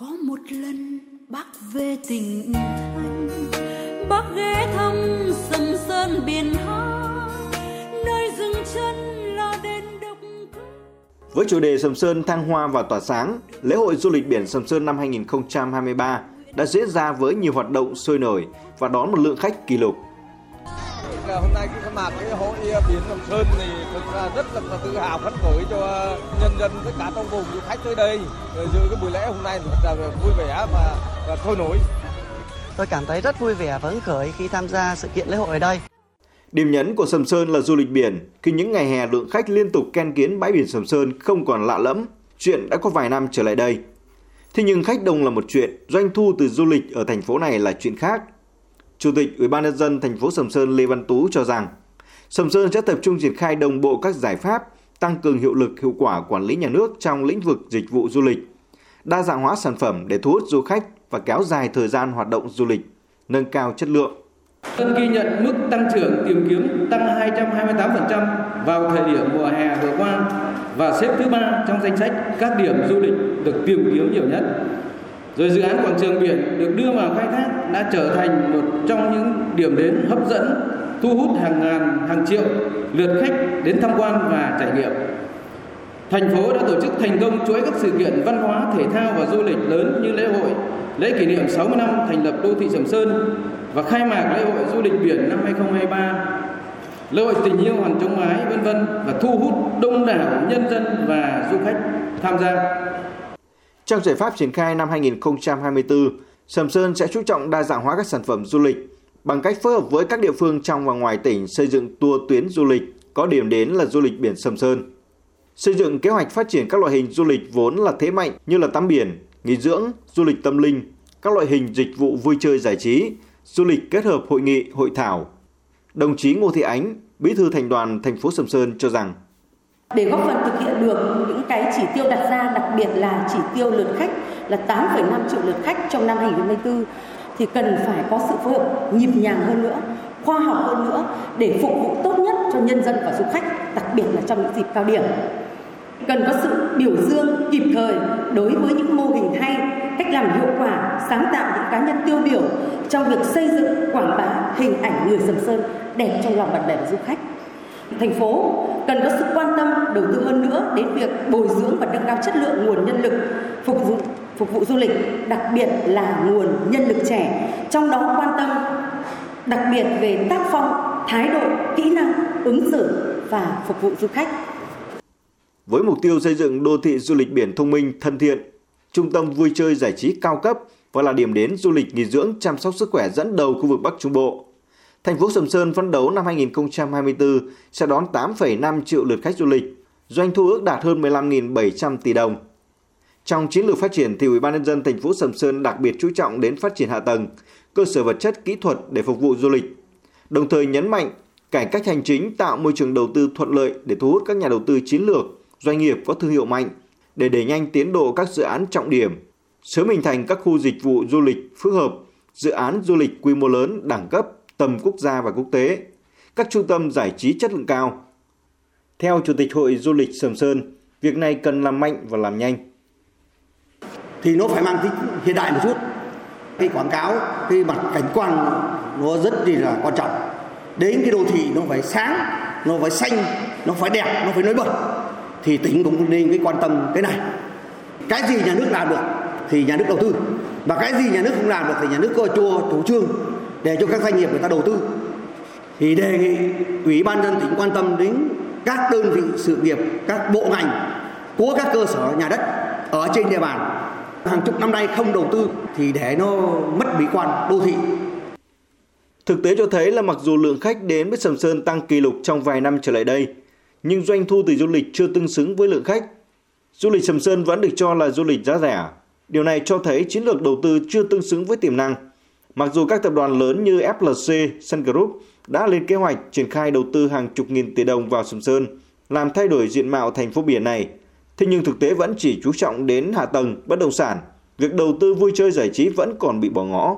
Có một lần bác về tỉnh Thanh, bác ghé thăm sầm sơn biển hoa, nơi dừng chân là đền độc Với chủ đề Sầm Sơn thăng hoa và tỏa sáng, lễ hội du lịch biển Sầm Sơn năm 2023 đã diễn ra với nhiều hoạt động sôi nổi và đón một lượng khách kỷ lục. Hôm nay cái khai mạc cái hội biển Sầm Sơn thì thực ra rất là, tự hào phấn khởi cho nhân dân tất cả trong vùng du khách tới đây Rồi dự cái buổi lễ hôm nay thì thật là vui vẻ và, và sôi nổi. Tôi cảm thấy rất vui vẻ và hứng khởi khi tham gia sự kiện lễ hội ở đây. Điểm nhấn của Sầm Sơn là du lịch biển, khi những ngày hè lượng khách liên tục ken kiến bãi biển Sầm Sơn không còn lạ lẫm, chuyện đã có vài năm trở lại đây. Thế nhưng khách đông là một chuyện, doanh thu từ du lịch ở thành phố này là chuyện khác. Chủ tịch Ủy ban nhân dân thành phố Sầm Sơn Lê Văn Tú cho rằng, Sầm Sơn sẽ tập trung triển khai đồng bộ các giải pháp tăng cường hiệu lực hiệu quả quản lý nhà nước trong lĩnh vực dịch vụ du lịch, đa dạng hóa sản phẩm để thu hút du khách và kéo dài thời gian hoạt động du lịch, nâng cao chất lượng. Sơn ghi nhận mức tăng trưởng tìm kiếm tăng 228% vào thời điểm mùa hè vừa qua và xếp thứ ba trong danh sách các điểm du lịch được tìm kiếm nhiều nhất. Rồi dự án quảng trường biển được đưa vào khai thác đã trở thành một trong những điểm đến hấp dẫn, thu hút hàng ngàn, hàng triệu lượt khách đến tham quan và trải nghiệm. Thành phố đã tổ chức thành công chuỗi các sự kiện văn hóa, thể thao và du lịch lớn như lễ hội, lễ kỷ niệm 60 năm thành lập đô thị Sầm Sơn và khai mạc lễ hội du lịch biển năm 2023, lễ hội tình yêu hoàng chống mái vân vân và thu hút đông đảo nhân dân và du khách tham gia. Trong giải pháp triển khai năm 2024, Sầm Sơn sẽ chú trọng đa dạng hóa các sản phẩm du lịch bằng cách phối hợp với các địa phương trong và ngoài tỉnh xây dựng tour tuyến du lịch có điểm đến là du lịch biển Sầm Sơn. Xây dựng kế hoạch phát triển các loại hình du lịch vốn là thế mạnh như là tắm biển, nghỉ dưỡng, du lịch tâm linh, các loại hình dịch vụ vui chơi giải trí, du lịch kết hợp hội nghị, hội thảo. Đồng chí Ngô Thị Ánh, Bí thư Thành đoàn thành phố Sầm Sơn cho rằng để góp phần thực hiện được những cái chỉ tiêu đặt ra đặc biệt là chỉ tiêu lượt khách là 8,5 triệu lượt khách trong năm 2024 thì cần phải có sự phối hợp nhịp nhàng hơn nữa, khoa học hơn nữa để phục vụ tốt nhất cho nhân dân và du khách, đặc biệt là trong những dịp cao điểm. Cần có sự biểu dương kịp thời đối với những mô hình hay, cách làm hiệu quả, sáng tạo những cá nhân tiêu biểu trong việc xây dựng quảng bá hình ảnh người Sầm Sơn đẹp trong lòng bạn bè và du khách thành phố cần có sự quan tâm đầu tư hơn nữa đến việc bồi dưỡng và nâng cao chất lượng nguồn nhân lực phục vụ phục vụ du lịch, đặc biệt là nguồn nhân lực trẻ, trong đó quan tâm đặc biệt về tác phong, thái độ, kỹ năng, ứng xử và phục vụ du khách. Với mục tiêu xây dựng đô thị du lịch biển thông minh, thân thiện, trung tâm vui chơi giải trí cao cấp và là điểm đến du lịch nghỉ dưỡng chăm sóc sức khỏe dẫn đầu khu vực Bắc Trung Bộ. Thành phố Sầm Sơn phấn đấu năm 2024 sẽ đón 8,5 triệu lượt khách du lịch, doanh thu ước đạt hơn 15.700 tỷ đồng. Trong chiến lược phát triển thì Ủy ban nhân dân thành phố Sầm Sơn đặc biệt chú trọng đến phát triển hạ tầng, cơ sở vật chất kỹ thuật để phục vụ du lịch. Đồng thời nhấn mạnh cải cách hành chính tạo môi trường đầu tư thuận lợi để thu hút các nhà đầu tư chiến lược, doanh nghiệp có thương hiệu mạnh để đẩy nhanh tiến độ các dự án trọng điểm, sớm hình thành các khu dịch vụ du lịch phức hợp, dự án du lịch quy mô lớn đẳng cấp tầm quốc gia và quốc tế, các trung tâm giải trí chất lượng cao. Theo Chủ tịch Hội Du lịch Sầm Sơn, việc này cần làm mạnh và làm nhanh. Thì nó phải mang tính hiện đại một chút. Cái quảng cáo, cái mặt cảnh quan nó rất là quan trọng. Đến cái đô thị nó phải sáng, nó phải xanh, nó phải đẹp, nó phải nổi bật. Thì tỉnh cũng nên cái quan tâm cái này. Cái gì nhà nước làm được thì nhà nước đầu tư. Và cái gì nhà nước không làm được thì nhà nước coi chua chủ trương để cho các doanh nghiệp người ta đầu tư thì đề nghị ủy ban dân tỉnh quan tâm đến các đơn vị sự nghiệp các bộ ngành của các cơ sở nhà đất ở trên địa bàn hàng chục năm nay không đầu tư thì để nó mất mỹ quan đô thị Thực tế cho thấy là mặc dù lượng khách đến với Sầm Sơn tăng kỷ lục trong vài năm trở lại đây, nhưng doanh thu từ du lịch chưa tương xứng với lượng khách. Du lịch Sầm Sơn vẫn được cho là du lịch giá rẻ. Điều này cho thấy chiến lược đầu tư chưa tương xứng với tiềm năng. Mặc dù các tập đoàn lớn như FLC, Sun Group đã lên kế hoạch triển khai đầu tư hàng chục nghìn tỷ đồng vào Sầm Sơn, làm thay đổi diện mạo thành phố biển này, thế nhưng thực tế vẫn chỉ chú trọng đến hạ tầng, bất động sản, việc đầu tư vui chơi giải trí vẫn còn bị bỏ ngỏ.